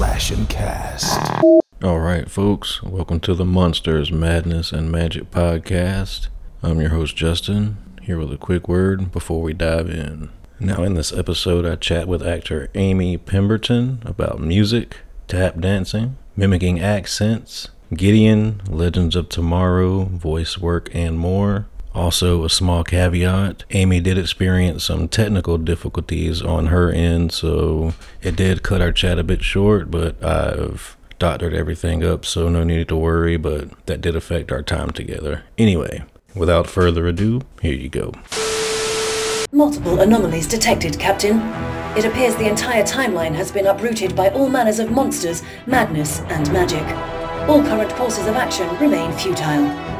Slash and Cast. All right, folks, welcome to the Monsters, Madness, and Magic podcast. I'm your host, Justin, here with a quick word before we dive in. Now, in this episode, I chat with actor Amy Pemberton about music, tap dancing, mimicking accents, Gideon, Legends of Tomorrow, voice work, and more. Also, a small caveat Amy did experience some technical difficulties on her end, so it did cut our chat a bit short, but I've doctored everything up, so no need to worry, but that did affect our time together. Anyway, without further ado, here you go. Multiple anomalies detected, Captain. It appears the entire timeline has been uprooted by all manners of monsters, madness, and magic. All current courses of action remain futile.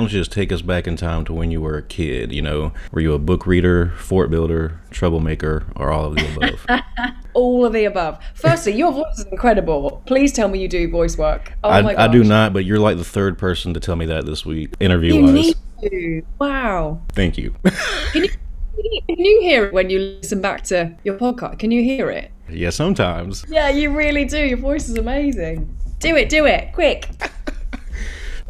Why don't you just take us back in time to when you were a kid? You know, were you a book reader, fort builder, troublemaker, or all of the above? all of the above. Firstly, your voice is incredible. Please tell me you do voice work. Oh I, my I do not, but you're like the third person to tell me that this week, interview You wise. need to. Wow. Thank you. Can you, can you- can you hear it when you listen back to your podcast? Can you hear it? yeah, sometimes. Yeah, you really do. Your voice is amazing. Do it, do it, quick.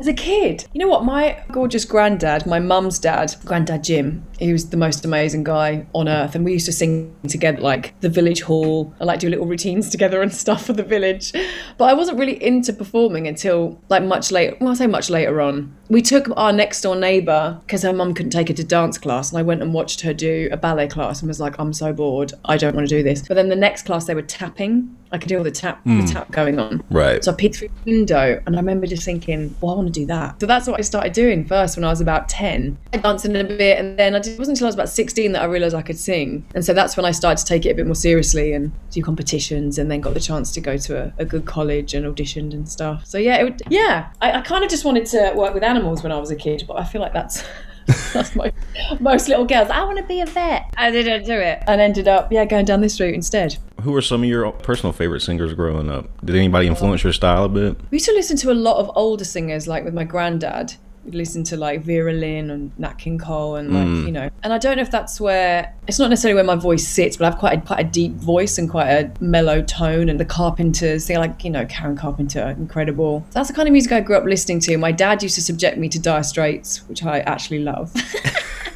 As a kid, you know what? My gorgeous granddad, my mum's dad, Granddad Jim, he was the most amazing guy on earth. And we used to sing together, like the village hall, and like do little routines together and stuff for the village. But I wasn't really into performing until like much later. Well, I say much later on. We took our next door neighbour because her mum couldn't take her to dance class, and I went and watched her do a ballet class and was like, I'm so bored. I don't want to do this. But then the next class, they were tapping. I could hear the tap, the hmm. tap going on. Right. So I peeked through the window and I remember just thinking, well, I want to do that. So that's what I started doing first when I was about 10. I danced in a bit and then I did, it wasn't until I was about 16 that I realised I could sing. And so that's when I started to take it a bit more seriously and do competitions and then got the chance to go to a, a good college and auditioned and stuff. So yeah, it would, yeah, I, I kind of just wanted to work with animals when I was a kid, but I feel like that's... That's my, most little girls. I want to be a vet. I didn't do it, and ended up yeah going down this route instead. Who were some of your personal favorite singers growing up? Did anybody influence your style a bit? We used to listen to a lot of older singers, like with my granddad. Listen to like Vera Lynn and Nat King Cole, and like mm. you know. And I don't know if that's where it's not necessarily where my voice sits, but I have quite a, quite a deep voice and quite a mellow tone. And the Carpenters, they like you know Karen Carpenter, incredible. That's the kind of music I grew up listening to. My dad used to subject me to Dire Straits, which I actually love.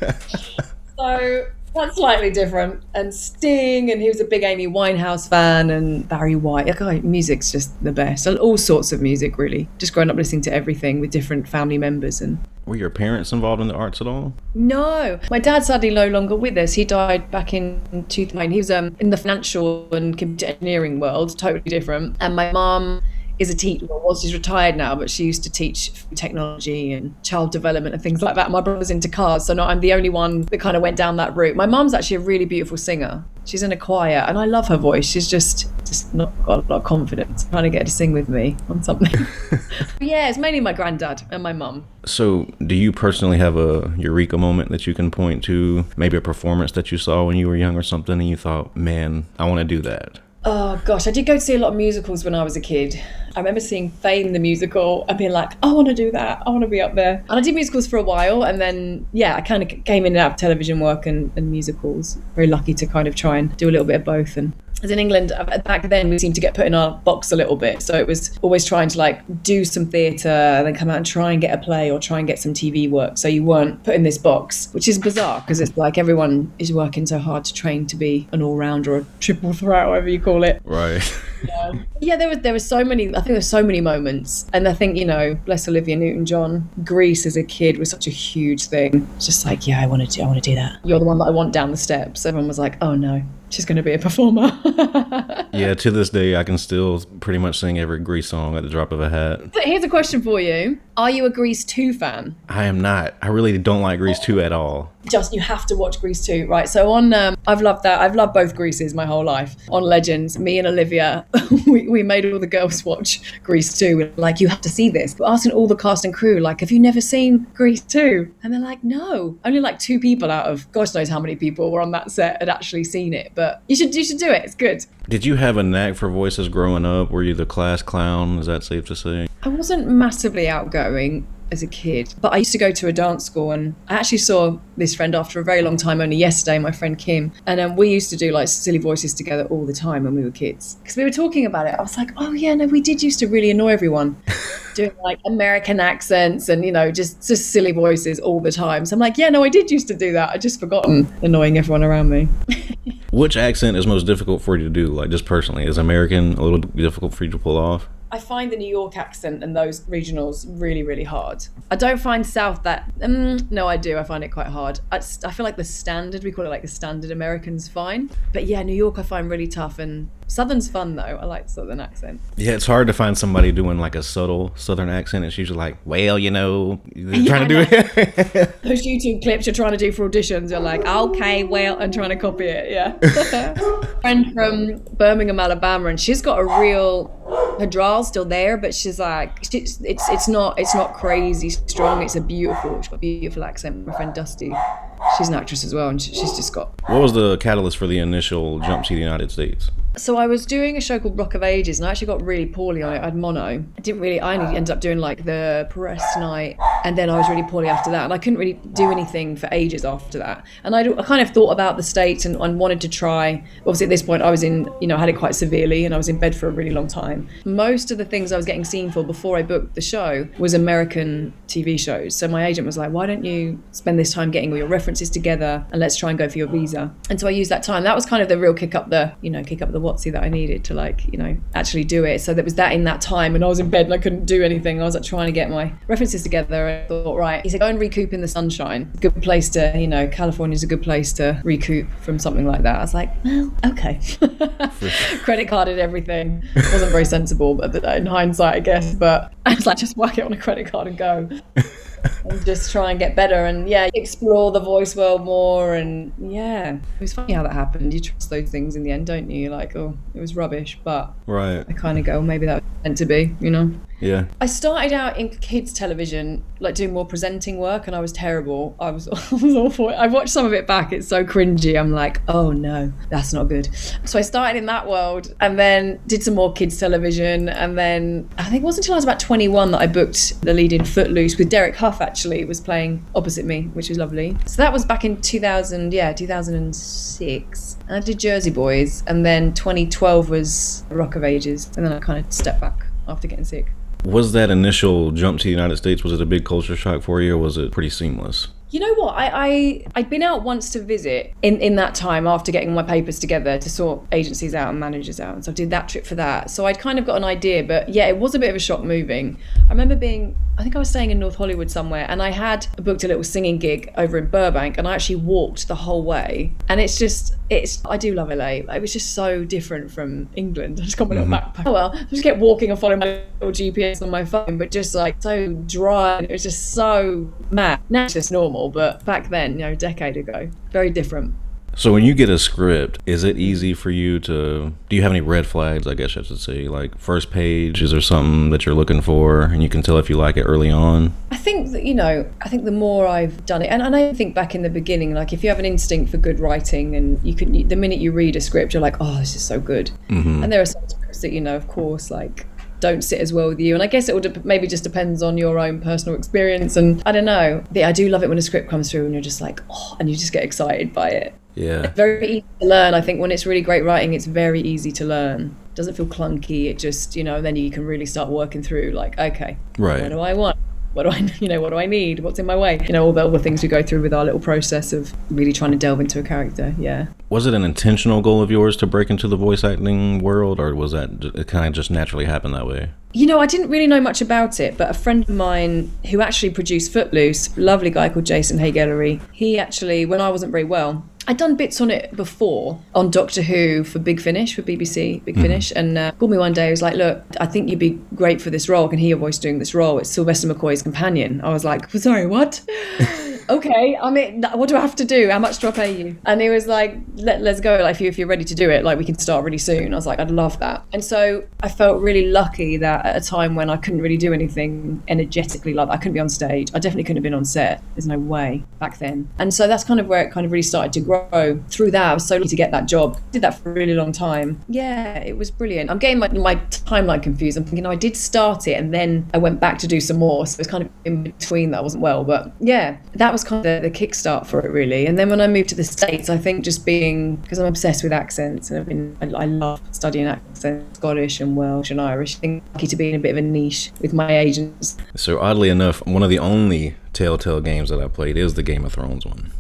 so that's slightly different. And Sting, and he was a big Amy Winehouse fan, and Barry White. Like, oh, music's just the best. And all sorts of music, really. Just growing up listening to everything with different family members. And Were your parents involved in the arts at all? no, my dad's sadly no longer with us. He died back in 2009. He was um, in the financial and computer engineering world, totally different. And my mum is a teacher. Well, she's retired now, but she used to teach technology and child development and things like that. My brother's into cars, so now I'm the only one that kind of went down that route. My mom's actually a really beautiful singer. She's in a choir, and I love her voice. She's just just not got a lot of confidence. Trying to get her to sing with me on something. yeah, it's mainly my granddad and my mum. So, do you personally have a eureka moment that you can point to? Maybe a performance that you saw when you were young or something, and you thought, man, I want to do that? Oh gosh, I did go to see a lot of musicals when I was a kid. I remember seeing Fame the musical and being like, I want to do that. I want to be up there. And I did musicals for a while, and then yeah, I kind of came in and out of television work and, and musicals. Very lucky to kind of try and do a little bit of both. And as in England uh, back then, we seemed to get put in our box a little bit, so it was always trying to like do some theatre, and then come out and try and get a play or try and get some TV work. So you weren't put in this box, which is bizarre because it's like everyone is working so hard to train to be an all rounder or a triple threat, whatever you call it. Right. Yeah, there was there were so many. I think there were so many moments, and I think you know, bless Olivia Newton-John. Grease as a kid was such a huge thing. It's just like, yeah, I want to do, I want to do that. You're the one that I want down the steps. Everyone was like, oh no, she's going to be a performer. Yeah, to this day, I can still pretty much sing every Grease song at the drop of a hat. But Here's a question for you: Are you a Grease two fan? I am not. I really don't like Grease 2 at all. Just you have to watch Grease 2, right? So on, um, I've loved that. I've loved both Greases my whole life. On Legends, me and Olivia, we, we made all the girls watch Grease 2. We're like, you have to see this. We're asking all the cast and crew, like, have you never seen Grease 2? And they're like, no. Only like two people out of gosh knows how many people were on that set had actually seen it. But you should you should do it. It's good. Did you have a knack for voices growing up? Were you the class clown? Is that safe to say? I wasn't massively outgoing as a kid, but I used to go to a dance school and I actually saw this friend after a very long time, only yesterday, my friend Kim. And um, we used to do like silly voices together all the time when we were kids. Because we were talking about it. I was like, oh, yeah, no, we did used to really annoy everyone doing like American accents and, you know, just, just silly voices all the time. So I'm like, yeah, no, I did used to do that. I just forgotten annoying everyone around me. Which accent is most difficult for you to do? Like, just personally, is American a little difficult for you to pull off? I find the New York accent and those regionals really, really hard. I don't find South that. Um, no, I do. I find it quite hard. I, I feel like the standard, we call it like the standard American's fine. But yeah, New York I find really tough. And Southern's fun though. I like Southern accent. Yeah, it's hard to find somebody doing like a subtle Southern accent. It's usually like, well, you know, they're trying to do it. Those YouTube clips you're trying to do for auditions, you're like, okay, well, and trying to copy it. Yeah. Friend from Birmingham, Alabama, and she's got a real. Her drawl's still there, but she's like, she's, it's it's not it's not crazy strong. It's a beautiful, she's got a beautiful accent. My friend Dusty, she's an actress as well, and she, she's just got what was the catalyst for the initial jump to the United States? So I was doing a show called Rock of Ages, and I actually got really poorly on it. I had mono. I didn't really. I only ended up doing like the press night, and then I was really poorly after that, and I couldn't really do anything for ages after that. And I, I kind of thought about the states and, and wanted to try. Obviously, at this point, I was in. You know, I had it quite severely, and I was in bed for a really long time. Most of the things I was getting seen for before I booked the show was American TV shows. So my agent was like, "Why don't you spend this time getting all your references together, and let's try and go for your visa?" And so I used that time. That was kind of the real kick up the, you know, kick up the Watsy that I needed to like, you know, actually do it. So there was that in that time, and I was in bed and I couldn't do anything. I was like trying to get my references together. And I thought, right, he said, go and recoup in the sunshine. Good place to, you know, California's a good place to recoup from something like that. I was like, well, okay. Credit carded everything. Wasn't very sensible, but in hindsight, I guess. But I was like, just whack it on a credit card and go and just try and get better and yeah explore the voice world more and yeah. It was funny how that happened. You trust those things in the end don't you? Like oh it was rubbish but Right. I kind of go maybe that was meant to be you know Yeah. I started out in kids television, like doing more presenting work, and I was terrible. I was, I was awful. I watched some of it back. It's so cringy. I'm like, oh no, that's not good. So I started in that world, and then did some more kids television, and then I think it wasn't until I was about 21 that I booked the lead in Footloose with Derek Hough. Actually, was playing opposite me, which was lovely. So that was back in 2000, yeah, 2006. And I did Jersey Boys, and then 2012 was Rock of Ages, and then I kind of stepped back after getting sick. Was that initial jump to the United States, was it a big culture shock for you or was it pretty seamless? You know what? I, I I'd been out once to visit in, in that time after getting my papers together to sort agencies out and managers out. And so I did that trip for that. So I'd kind of got an idea, but yeah, it was a bit of a shock moving. I remember being I think I was staying in North Hollywood somewhere and I had booked a little singing gig over in Burbank and I actually walked the whole way. And it's just it's I do love LA. It was just so different from England. I just got my little mm-hmm. backpack. Oh well, I just kept walking and following my little GPS on my phone, but just like so dry. It was just so mad. Now it's just normal, but back then, you know, a decade ago, very different. So when you get a script, is it easy for you to do you have any red flags, I guess I should say? Like first page, is there something that you're looking for and you can tell if you like it early on? I think that, you know, I think the more I've done it, and, and I think back in the beginning, like if you have an instinct for good writing and you can, the minute you read a script, you're like, oh, this is so good. Mm-hmm. And there are some scripts that, you know, of course, like don't sit as well with you. And I guess it would maybe just depends on your own personal experience. And I don't know. Yeah, I do love it when a script comes through and you're just like, oh, and you just get excited by it. Yeah. Very easy to learn. I think when it's really great writing, it's very easy to learn. doesn't feel clunky. It just, you know, then you can really start working through like, okay, Right. what do I want? What do I, you know, what do I need? What's in my way? You know, all the, all the things we go through with our little process of really trying to delve into a character. Yeah. Was it an intentional goal of yours to break into the voice acting world or was that it kind of just naturally happened that way? You know, I didn't really know much about it, but a friend of mine who actually produced Footloose, lovely guy called Jason Haigh-Ellery, he actually, when I wasn't very well, I'd done bits on it before on Doctor Who for Big Finish for BBC Big Finish, and uh, called me one day. He was like, "Look, I think you'd be great for this role. I can hear your voice doing this role. It's Sylvester McCoy's companion." I was like, "Sorry, what?" okay, I mean, what do I have to do? How much do I pay you? And he was like, Let, let's go. Like, if, you, if you're ready to do it, like, we can start really soon. I was like, I'd love that. And so I felt really lucky that at a time when I couldn't really do anything energetically, like, I couldn't be on stage. I definitely couldn't have been on set. There's no way back then. And so that's kind of where it kind of really started to grow. Through that, I was so lucky to get that job. Did that for a really long time. Yeah, it was brilliant. I'm getting my, my timeline confused. I'm thinking, oh, I did start it and then I went back to do some more. So it's kind of in between that I wasn't well. But yeah, that was kind of the, the kickstart for it, really. And then when I moved to the States, I think just being, because I'm obsessed with accents and I've been, I, I love studying accents, Scottish and Welsh and Irish. I think lucky to be in a bit of a niche with my agents. So oddly enough, one of the only Telltale games that I played is the Game of Thrones one.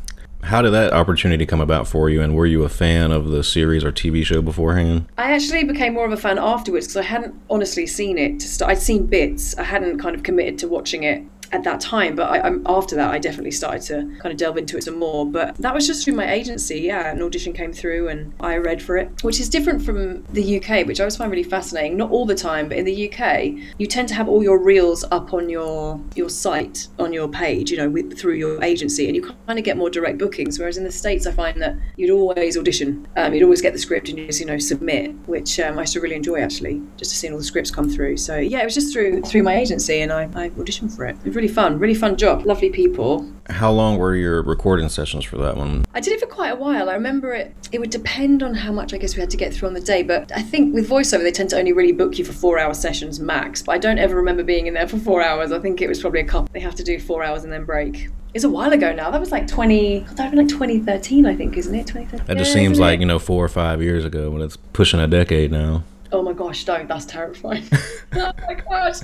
How did that opportunity come about for you, and were you a fan of the series or TV show beforehand? I actually became more of a fan afterwards because I hadn't honestly seen it. I'd seen bits. I hadn't kind of committed to watching it at that time, but I, after that, I definitely started to kind of delve into it some more. But that was just through my agency. Yeah, an audition came through and I read for it, which is different from the UK, which I always find really fascinating. Not all the time, but in the UK, you tend to have all your reels up on your your site on your page, you know, with, through your agency, and you kind of get more direct bookings. Whereas in the states, I find that you'd always audition, um, you'd always get the script and you just you know submit, which um, I used to really enjoy actually, just to see all the scripts come through. So yeah, it was just through through my agency, and I, I auditioned for it. It was really fun, really fun job, lovely people. How long were your recording sessions for that one? I did it for quite a while. I remember it. It would depend on how much I guess we had to get through on the day. But I think with voiceover, they tend to only really book you for four-hour sessions max. But I don't ever remember being in there for four hours. I think it was probably a couple. They have to do four hours and then break. It's a while ago now. That was like 20. God, that was like 2013, I think, isn't it? 2013. That just Yeah, seems like it? you know four or five years ago, when it's pushing a decade now. Oh my gosh, don't. That's terrifying. oh my gosh.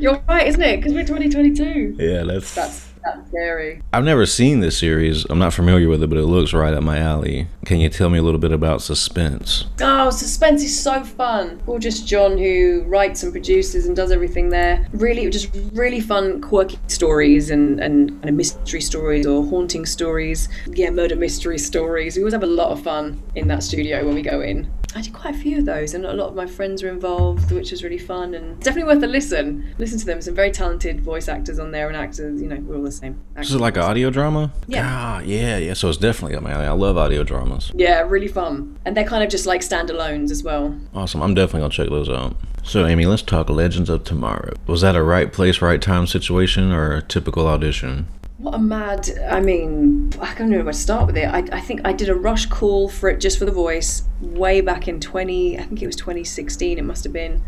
You're right, isn't it? Because we're 2022. Yeah, that's. That's that's scary. I've never seen this series. I'm not familiar with it, but it looks right up my alley. Can you tell me a little bit about Suspense? Oh, suspense is so fun. Gorgeous John, who writes and produces and does everything there. Really, just really fun, quirky stories and, and kind of mystery stories or haunting stories. Yeah, murder mystery stories. We always have a lot of fun in that studio when we go in. I did quite a few of those, and a lot of my friends were involved, which was really fun and definitely worth a listen. Listen to them. Some very talented voice actors on there and actors. You know, we're all the same. This is like an audio drama? Yeah. Ah, yeah, yeah. So it's definitely my alley. I love audio dramas. Yeah, really fun. And they're kind of just like standalones as well. Awesome. I'm definitely gonna check those out. So, Amy, let's talk Legends of Tomorrow. Was that a right place, right time situation, or a typical audition? What a mad! I mean, I don't know where to start with it. I, I think I did a rush call for it just for the voice way back in twenty. I think it was twenty sixteen. It must have been.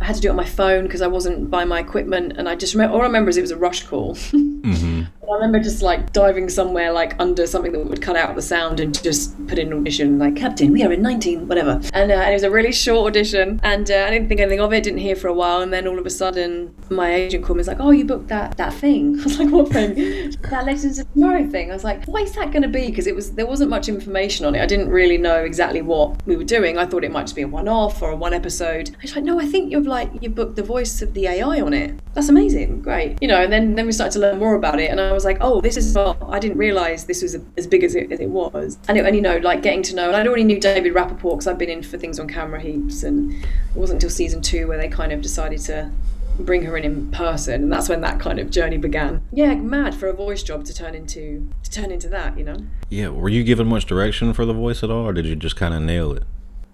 I had to do it on my phone because I wasn't by my equipment, and I just remember. All I remember is it was a rush call. Mm-hmm. I remember just like diving somewhere like under something that would cut out the sound and just put in an audition like Captain, we are in nineteen, whatever. And, uh, and it was a really short audition, and uh, I didn't think anything of it. Didn't hear for a while, and then all of a sudden, my agent called me. Was like, "Oh, you booked that that thing." I was like, "What thing?" that Legends of Tomorrow thing. I was like, "What is that going to be?" Because it was there wasn't much information on it. I didn't really know exactly what we were doing. I thought it might just be a one-off or a one episode. I was like, "No, I think you've like you booked the voice of the AI on it. That's amazing, great." You know, and then then we started to learn more about it, and I was like, "Oh, this is not." I didn't realize this was as big as it, as it was, and, it, and you know, like getting to know. And I'd already knew David Rapaport because I'd been in for things on camera heaps, and it wasn't until season two where they kind of decided to bring her in in person and that's when that kind of journey began yeah mad for a voice job to turn into to turn into that you know Yeah, were you given much direction for the voice at all, or did you just kind of nail it?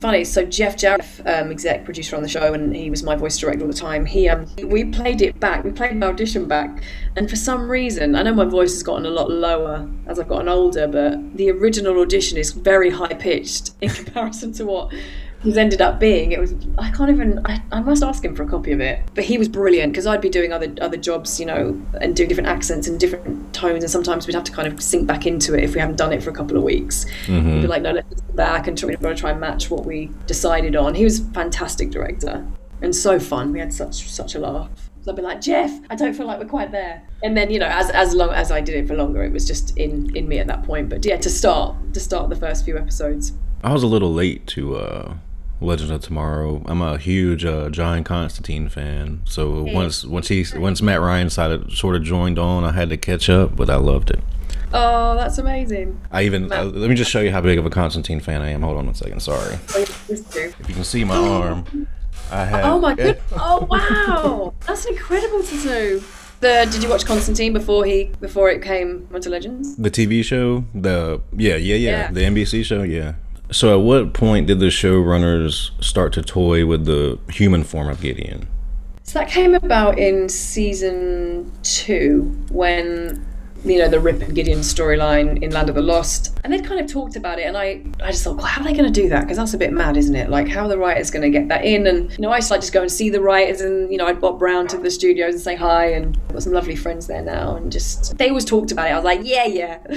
Funny so jeff jarrett um, exec producer on the show and he was my voice director all the time he um, we played it back we played my audition back and for some reason i know my voice has gotten a lot lower as i've gotten older but the original audition is very high pitched in comparison to what he's ended up being it was i can't even i, I must ask him for a copy of it but he was brilliant because i'd be doing other other jobs you know and doing different accents and different tones and sometimes we'd have to kind of sink back into it if we haven't done it for a couple of weeks we'd be like no let's go back and try, try and match what we decided on he was a fantastic director and so fun we had such such a laugh so I'd be like, Jeff, I don't feel like we're quite there. And then, you know, as as long as I did it for longer, it was just in in me at that point. But yeah, to start to start the first few episodes. I was a little late to uh, Legends of Tomorrow. I'm a huge uh, John Constantine fan, so once once he once Matt Ryan sort of joined on, I had to catch up, but I loved it. Oh, that's amazing. I even uh, let me just show you how big of a Constantine fan I am. Hold on one second. Sorry. If you can see my arm, I have. Oh my god! Oh wow, that's incredible tattoo. The, did you watch Constantine before he before it came onto Legends? The TV show, the yeah, yeah, yeah, Yeah. the NBC show, yeah. So, at what point did the showrunners start to toy with the human form of Gideon? So that came about in season two when you know the Rip and Gideon storyline in Land of the Lost, and they'd kind of talked about it, and I I just thought, well, how are they going to do that? Because that's a bit mad, isn't it? Like how are the writers going to get that in? And you know, I used to like just go and see the writers, and you know, I'd bob round to the studios and say hi, and I've got some lovely friends there now, and just they always talked about it. I was like, yeah, yeah,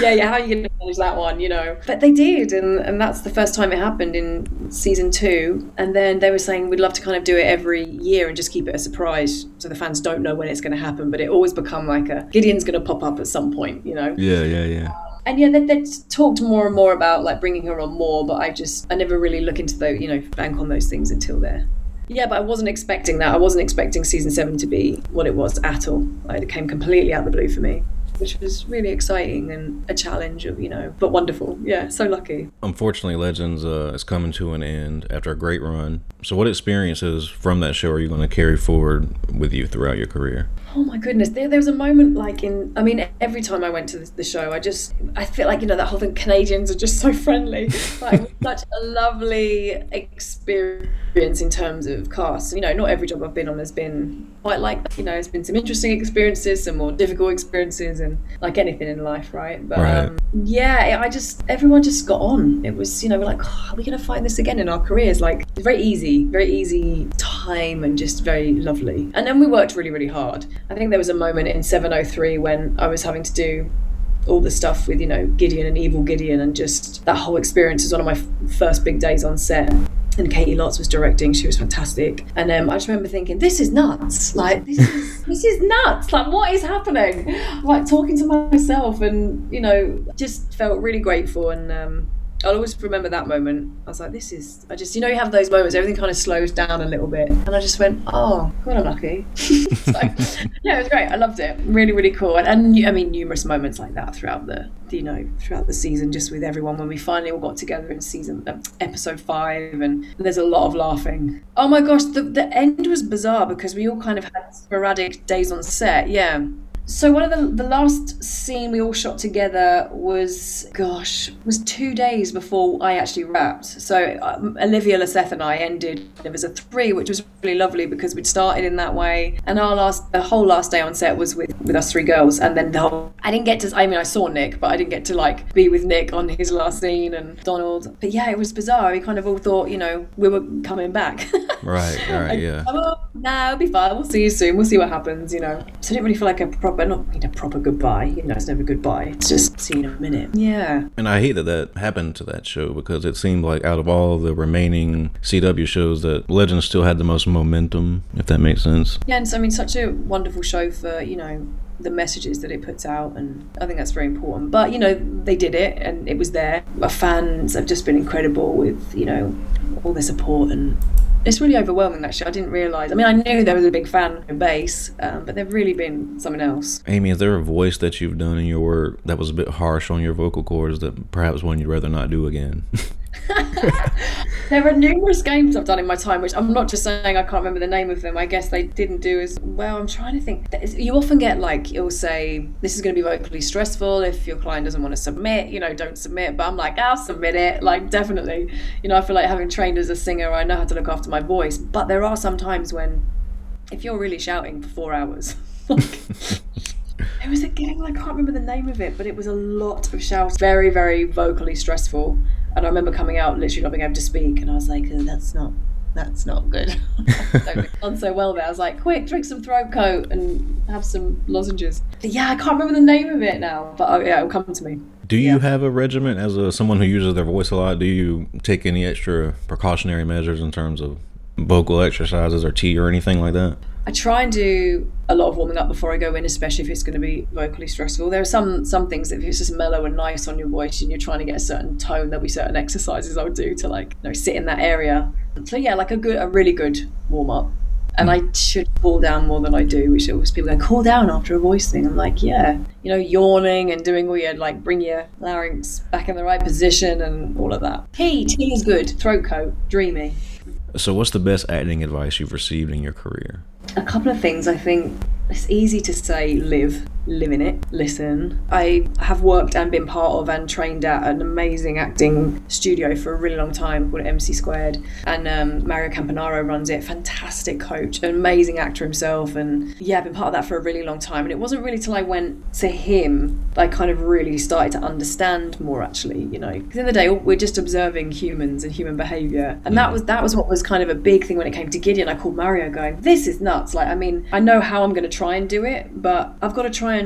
yeah, yeah. How are you going to manage that one? You know, but they did, and and that's the first time it happened in season two, and then they were saying we'd love to kind of do it every year and just keep it a surprise, so the fans don't know when it's going to happen, but it always become like a Gideon's going to pop up at some point, you know Yeah, yeah, yeah. and yeah, they, they talked more and more about like bringing her on more, but I just I never really look into the you know bank on those things until there. Yeah, but I wasn't expecting that. I wasn't expecting season seven to be what it was at all. Like, it came completely out of the blue for me, which was really exciting and a challenge of you know, but wonderful. Yeah, so lucky. Unfortunately, Legends uh, is coming to an end after a great run. So, what experiences from that show are you going to carry forward with you throughout your career? Oh my goodness, there, there was a moment like in, I mean, every time I went to the, the show, I just, I feel like, you know, that whole thing, Canadians are just so friendly. Like, such a lovely experience in terms of cast. You know, not every job I've been on has been quite like, that. you know, there's been some interesting experiences, some more difficult experiences, and like anything in life, right? But Right. um, yeah, I just, everyone just got on. It was, you know, we're like, oh, are we going to find this again in our careers? Like, very easy, very easy time and just very lovely. And then we worked really, really hard. I think there was a moment in 703 when I was having to do all the stuff with, you know, Gideon and Evil Gideon, and just that whole experience was one of my f- first big days on set. And Caity Lotz was directing; she was fantastic. And um, I just remember thinking, "This is nuts! Like this is this is nuts! Like what is happening?" Like talking to myself, and you know, just felt really grateful. And um, I'll always remember that moment. I was like, "This is." I just, you know, you have those moments. Everything kind of slows down a little bit, and I just went, "Oh, God, I'm lucky." so, yeah, it was great. I loved it. Really, really cool. And, and I mean, numerous moments like that throughout the, you know, throughout the season, just with everyone when we finally all got together in season uh, episode five, and there's a lot of laughing. Oh my gosh, the the end was bizarre because we all kind of had sporadic days on set. Yeah. So one of the the last scene we all shot together was gosh was two days before I actually wrapped. So um, Olivia Lisseth and I ended. It was a three, which was really lovely because we'd started in that way, and our last the whole last day on set was with with us three girls, and then the whole. I didn't get to. I mean, I saw Nick, but I didn't get to like be with Nick on his last scene and Donald. But yeah, it was bizarre. We kind of all thought, you know, we were coming back. Right, right, yeah. Oh, no, it'll be fine. We'll see you soon. We'll see what happens, you know. So I didn't really feel like a proper, not mean, a proper goodbye. You know, it's never goodbye. It's just see you in a minute. Yeah. And I hate that that happened to that show because it seemed like out of all the remaining CW shows, that Legends still had the most momentum, if that makes sense. Yeah, and so, I mean, such a wonderful show for, you know, the messages that it puts out, and I think that's very important. But, you know, they did it and it was there. Our fans have just been incredible with, you know, all their support and it's really overwhelming actually. I didn't realise. I mean, I knew there was a big fan base, um, but they've really been something else. Amy, is there a voice that you've done in your work that was a bit harsh on your vocal cords that perhaps one you'd rather not do again? There are numerous games I've done in my time, which I'm not just saying I can't remember the name of them. I guess they didn't do as well. I'm trying to think. You often get like it'll say this is going to be vocally stressful if your client doesn't want to submit. You know, don't submit. But I'm like, I'll submit it. Like definitely. You know, I feel like having trained as a singer, I know how to look after my voice. But there are some times when, if you're really shouting for four hours. like, It was a game, I can't remember the name of it, but it was a lot of shouts. Very, very vocally stressful. And I remember coming out literally not being able to speak, and I was like, "Oh, that's not. That's not good. Done so well there. I was like, quick, drink some throat coat and have some lozenges. But yeah, I can't remember the name of it now. But oh, yeah, it'll come to me. Do you have a regimen as a someone who uses their voice a lot? Do you take any extra precautionary measures in terms of vocal exercises or tea or anything like that? I try and do a lot of warming up before I go in, especially if it's going to be vocally stressful. There are some some things that if it's just mellow and nice on your voice and you're trying to get a certain tone, there'll be certain exercises I would do to like you know sit in that area. So yeah, like a good, a really good warm up. And I should cool down more than I do, which always people go, cool down after a voice thing. I'm like, yeah, you know, yawning and doing all your, like, bring your larynx back in the right position and all of that. Tea, tea is good. Throat coat, dreamy. So, what's the best acting advice you've received in your career? A couple of things I think it's easy to say live, live in it, listen. I have worked and been part of and trained at an amazing acting studio for a really long time called MC Squared. And um, Mario Campanaro runs it, fantastic coach, an amazing actor himself. And yeah, I've been part of that for a really long time. And it wasn't really till I went to him that I kind of really started to understand more actually, you know. Because in the day, we're just observing humans and human behaviour. And that was that was what was kind of a big thing when it came to Gideon. I called Mario going, this is nuts. Like, I mean, I know how I'm going to try and do it, but I've got to try and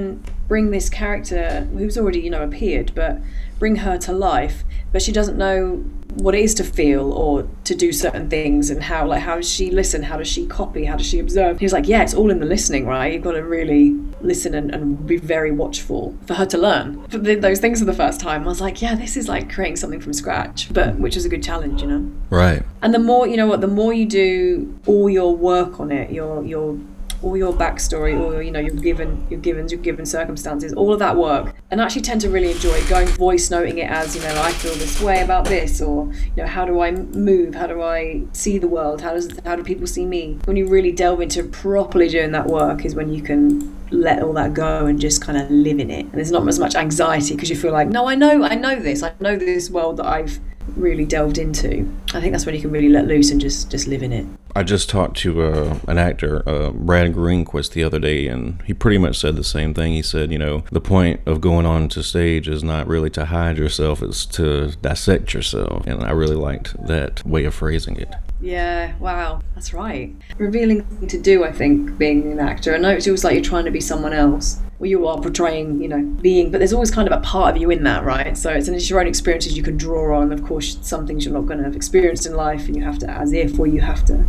bring this character who's already, you know, appeared, but bring her to life. But she doesn't know what it is to feel or to do certain things and how like how does she listen? How does she copy? How does she observe? He was like yeah it's all in the listening right? You've got to really listen and, and be very watchful for her to learn. The, those things for the first time i was like yeah this is like creating something from scratch but which is a good challenge you know? Right. and the more you know what the more you do all your work on it your your all your backstory all your, you know your given your given your given circumstances all of that work. And I actually tend to really enjoy going voice noting it as you know i feel this way about this or you know how do i move? How do i see the world? How does how do people see me? When you really delve into properly doing that work is when you can let all that go and just kind of live in it. And there's not as much anxiety because you feel like no i know i know this. I know this world that i've really delved into i think that's when you can really let loose and just just live in it I just talked to uh, an actor, uh, Brad Greenquist, the other day, and he pretty much said the same thing. He said, you know, the point of going on to stage is not really to hide yourself, it's to dissect yourself. And I really liked that way of phrasing it. Yeah, wow, that's right. Revealing thing to do, I think, being an actor. I know it's always like you're trying to be someone else, you are portraying, you know, being, but there's always kind of a part of you in that, right? So it's, and it's your own experiences you can draw on. Of course, some things you're not going to have experienced in life, and you have to, as if, or you have to,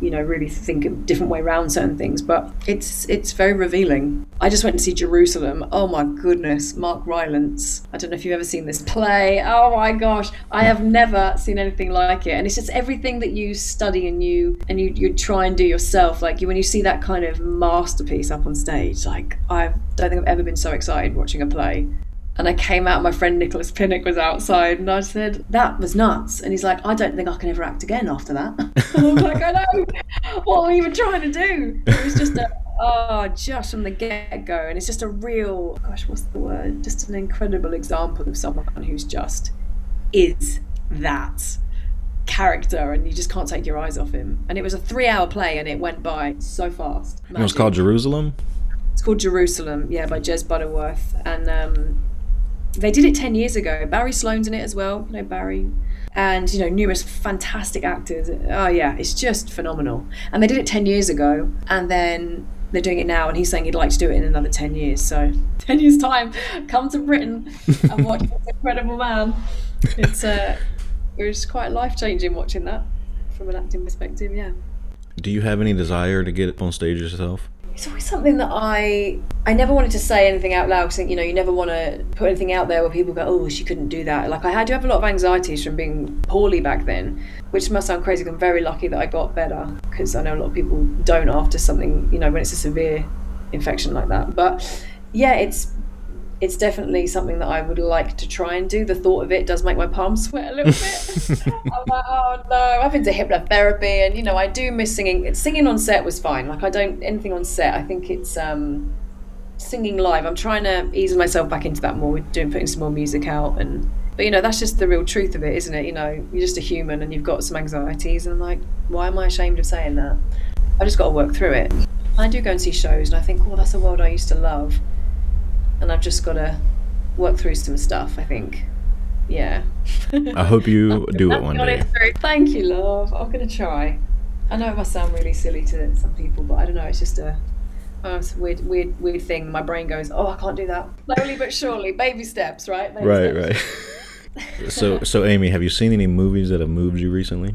you know, really think a different way around certain things. But it's it's very revealing. I just went to see Jerusalem. Oh my goodness, Mark Rylance. I don't know if you've ever seen this play. Oh my gosh, I have never seen anything like it. And it's just everything that you study and you and you you try and do yourself. Like you, when you see that kind of masterpiece up on stage, like I don't think I've ever been so excited watching a play. And I came out, my friend Nicholas Pinnock was outside, and I said, That was nuts. And he's like, I don't think I can ever act again after that. and I'm like, I know. What are we even trying to do? It was just a, oh, just from the get go. And it's just a real, gosh, what's the word? Just an incredible example of someone who's just is that character and you just can't take your eyes off him. And it was a three hour play and it went by so fast. It was called Jerusalem? It's called Jerusalem, yeah, by Jez Butterworth. And um, they did it 10 years ago. Barry Sloane's in it as well, you know, Barry. And, you know, numerous fantastic actors. Oh, yeah, it's just phenomenal. And they did it 10 years ago, and then they're doing it now, and he's saying he'd like to do it in another 10 years. So, 10 years' time, come to Britain and watch this incredible man. It's, uh, it was quite life changing watching that from an acting perspective, yeah. Do you have any desire to get on stage yourself? It's always something that I I never wanted to say anything out loud. Cause, you know, you never want to put anything out there where people go, "Oh, she couldn't do that." Like I had to have a lot of anxieties from being poorly back then, which must sound crazy. I'm very lucky that I got better because I know a lot of people don't after something. You know, when it's a severe infection like that. But yeah, it's it's definitely something that I would like to try and do. The thought of it does make my palms sweat a little bit. I'm like, oh no, I've been to hypnotherapy, and you know, I do miss singing. Singing on set was fine. Like I don't anything on set. I think it's um, singing live. I'm trying to ease myself back into that more. We're doing putting some more music out, and but you know, that's just the real truth of it, isn't it? You know, you're just a human, and you've got some anxieties, and I'm like, why am I ashamed of saying that? I just got to work through it. I do go and see shows, and I think, oh, that's a world I used to love and I've just got to work through some stuff. I think. Yeah. I hope you do it one day. it. Thank you, love. I'm gonna try. I know it must sound really silly to some people, but I don't know. It's just a, oh, it's a weird, weird, weird thing. My brain goes, "Oh, I can't do that." Slowly but surely, baby steps, right? Baby Right, steps. right. so, so Amy, have you seen any movies that have moved you recently?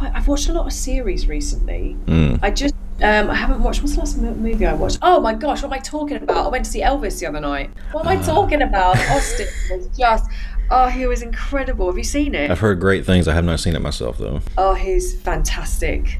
I, I've watched a lot of series recently. Mm. I just um, I haven't watched. What's the last movie I watched? Oh my gosh, what am I talking about? I went to see Elvis the other night. What am I talking about? Austin was just. Oh, he was incredible. Have you seen it? I've heard great things. I have not seen it myself though. Oh, he's fantastic.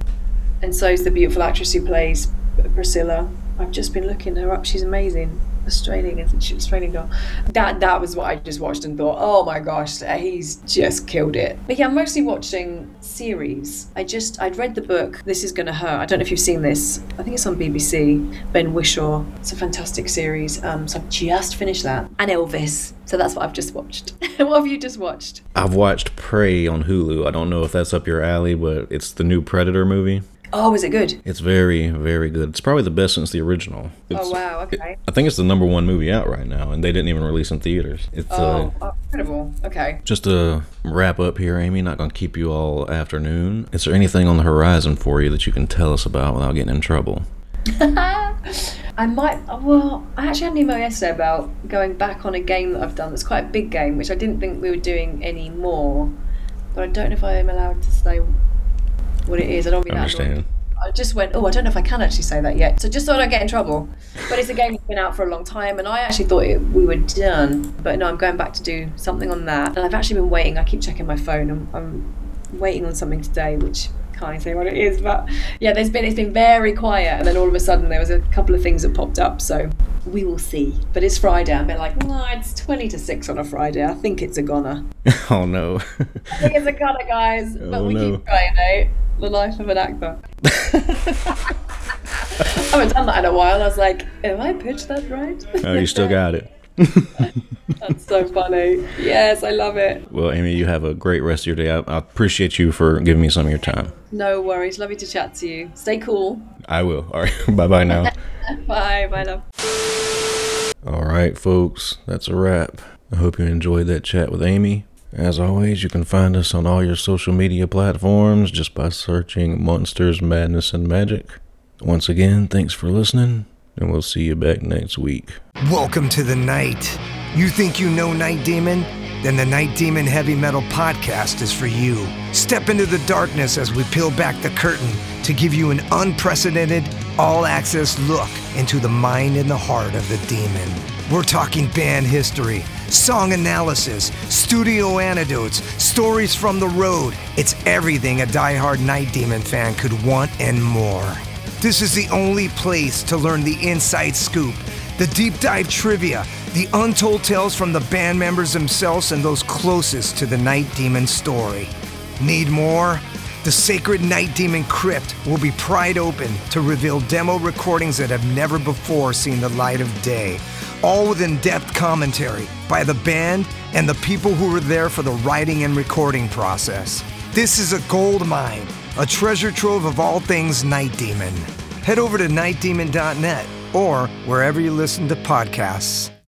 and so is the beautiful actress who plays Priscilla. I've just been looking her up. She's amazing. Australian, isn't she? Australian girl. That that was what I just watched and thought, oh my gosh, he's just killed it. But yeah, I'm mostly watching series. I just I'd read the book. This is gonna hurt. I don't know if you've seen this. I think it's on BBC. Ben Whishaw. It's a fantastic series. Um, so I've just finished that. And Elvis. So that's what I've just watched. what have you just watched? I've watched Prey on Hulu. I don't know if that's up your alley, but it's the new Predator movie. Oh, is it good? It's very, very good. It's probably the best since the original. It's, Oh wow. Okay. I think it's the number one movie out right now, and they didn't even release in theaters. It's uh, Oh, oh, incredible. Okay. just to wrap up here, Amy. Not gonna keep you all afternoon. Is there anything on the horizon for you that you can tell us about without getting in trouble? I might. Well, I actually had an email yesterday about going back on a game that I've done. That's quite a big game, which I didn't think we were doing anymore. But I don't know if I am allowed to say what it is. I don't be that Understand? annoyed. I just went, oh, I don't know if I can actually say that yet. So just so I don't get in trouble. But it's a game that's been out for a long time, and I actually thought it, we were done. But no, I'm going back to do something on that. And I've actually been waiting. I keep checking my phone. I'm, I'm waiting on something today, which can't say what it is. But yeah, there's been it's been very quiet, and then all of a sudden there was a couple of things that popped up. So we will see. But it's Friday. I'm bit like, no, it's 20 to six on a Friday. I think it's a goner. oh no. I think it's a goner, guys. But Oh, we no. keep trying, eh? The life of an actor. I haven't done that in a while. I was like, have I pitched that right? oh, you still got it. That's so funny. Yes, I love it. Well, Amy, you have a great rest of your day. I, I appreciate you for giving me some of your time. No worries. Lovely to chat to you. Stay cool. I will. All right. bye bye now. Bye. Bye, love. All right, folks, that's a wrap. I hope you enjoyed that chat with Amy. As always, you can find us on all your social media platforms just by searching Monsters, Madness, and Magic. Once again, thanks for listening, and we'll see you back next week. Welcome to the night. You think you know Night Demon? Then the Night Demon Heavy Metal Podcast is for you. Step into the darkness as we peel back the curtain to give you an unprecedented, all access look into the mind and the heart of the demon. We're talking band history, song analysis, studio anecdotes, stories from the road. It's everything a die-hard Night Demon fan could want and more. This is the only place to learn the inside scoop, the deep dive trivia, the untold tales from the band members themselves and those closest to the Night Demon story. Need more? The Sacred Night Demon Crypt will be pried open to reveal demo recordings that have never before seen the light of day, all with in depth commentary by the band and the people who were there for the writing and recording process. This is a gold mine, a treasure trove of all things Night Demon. Head over to nightdemon.net or wherever you listen to podcasts.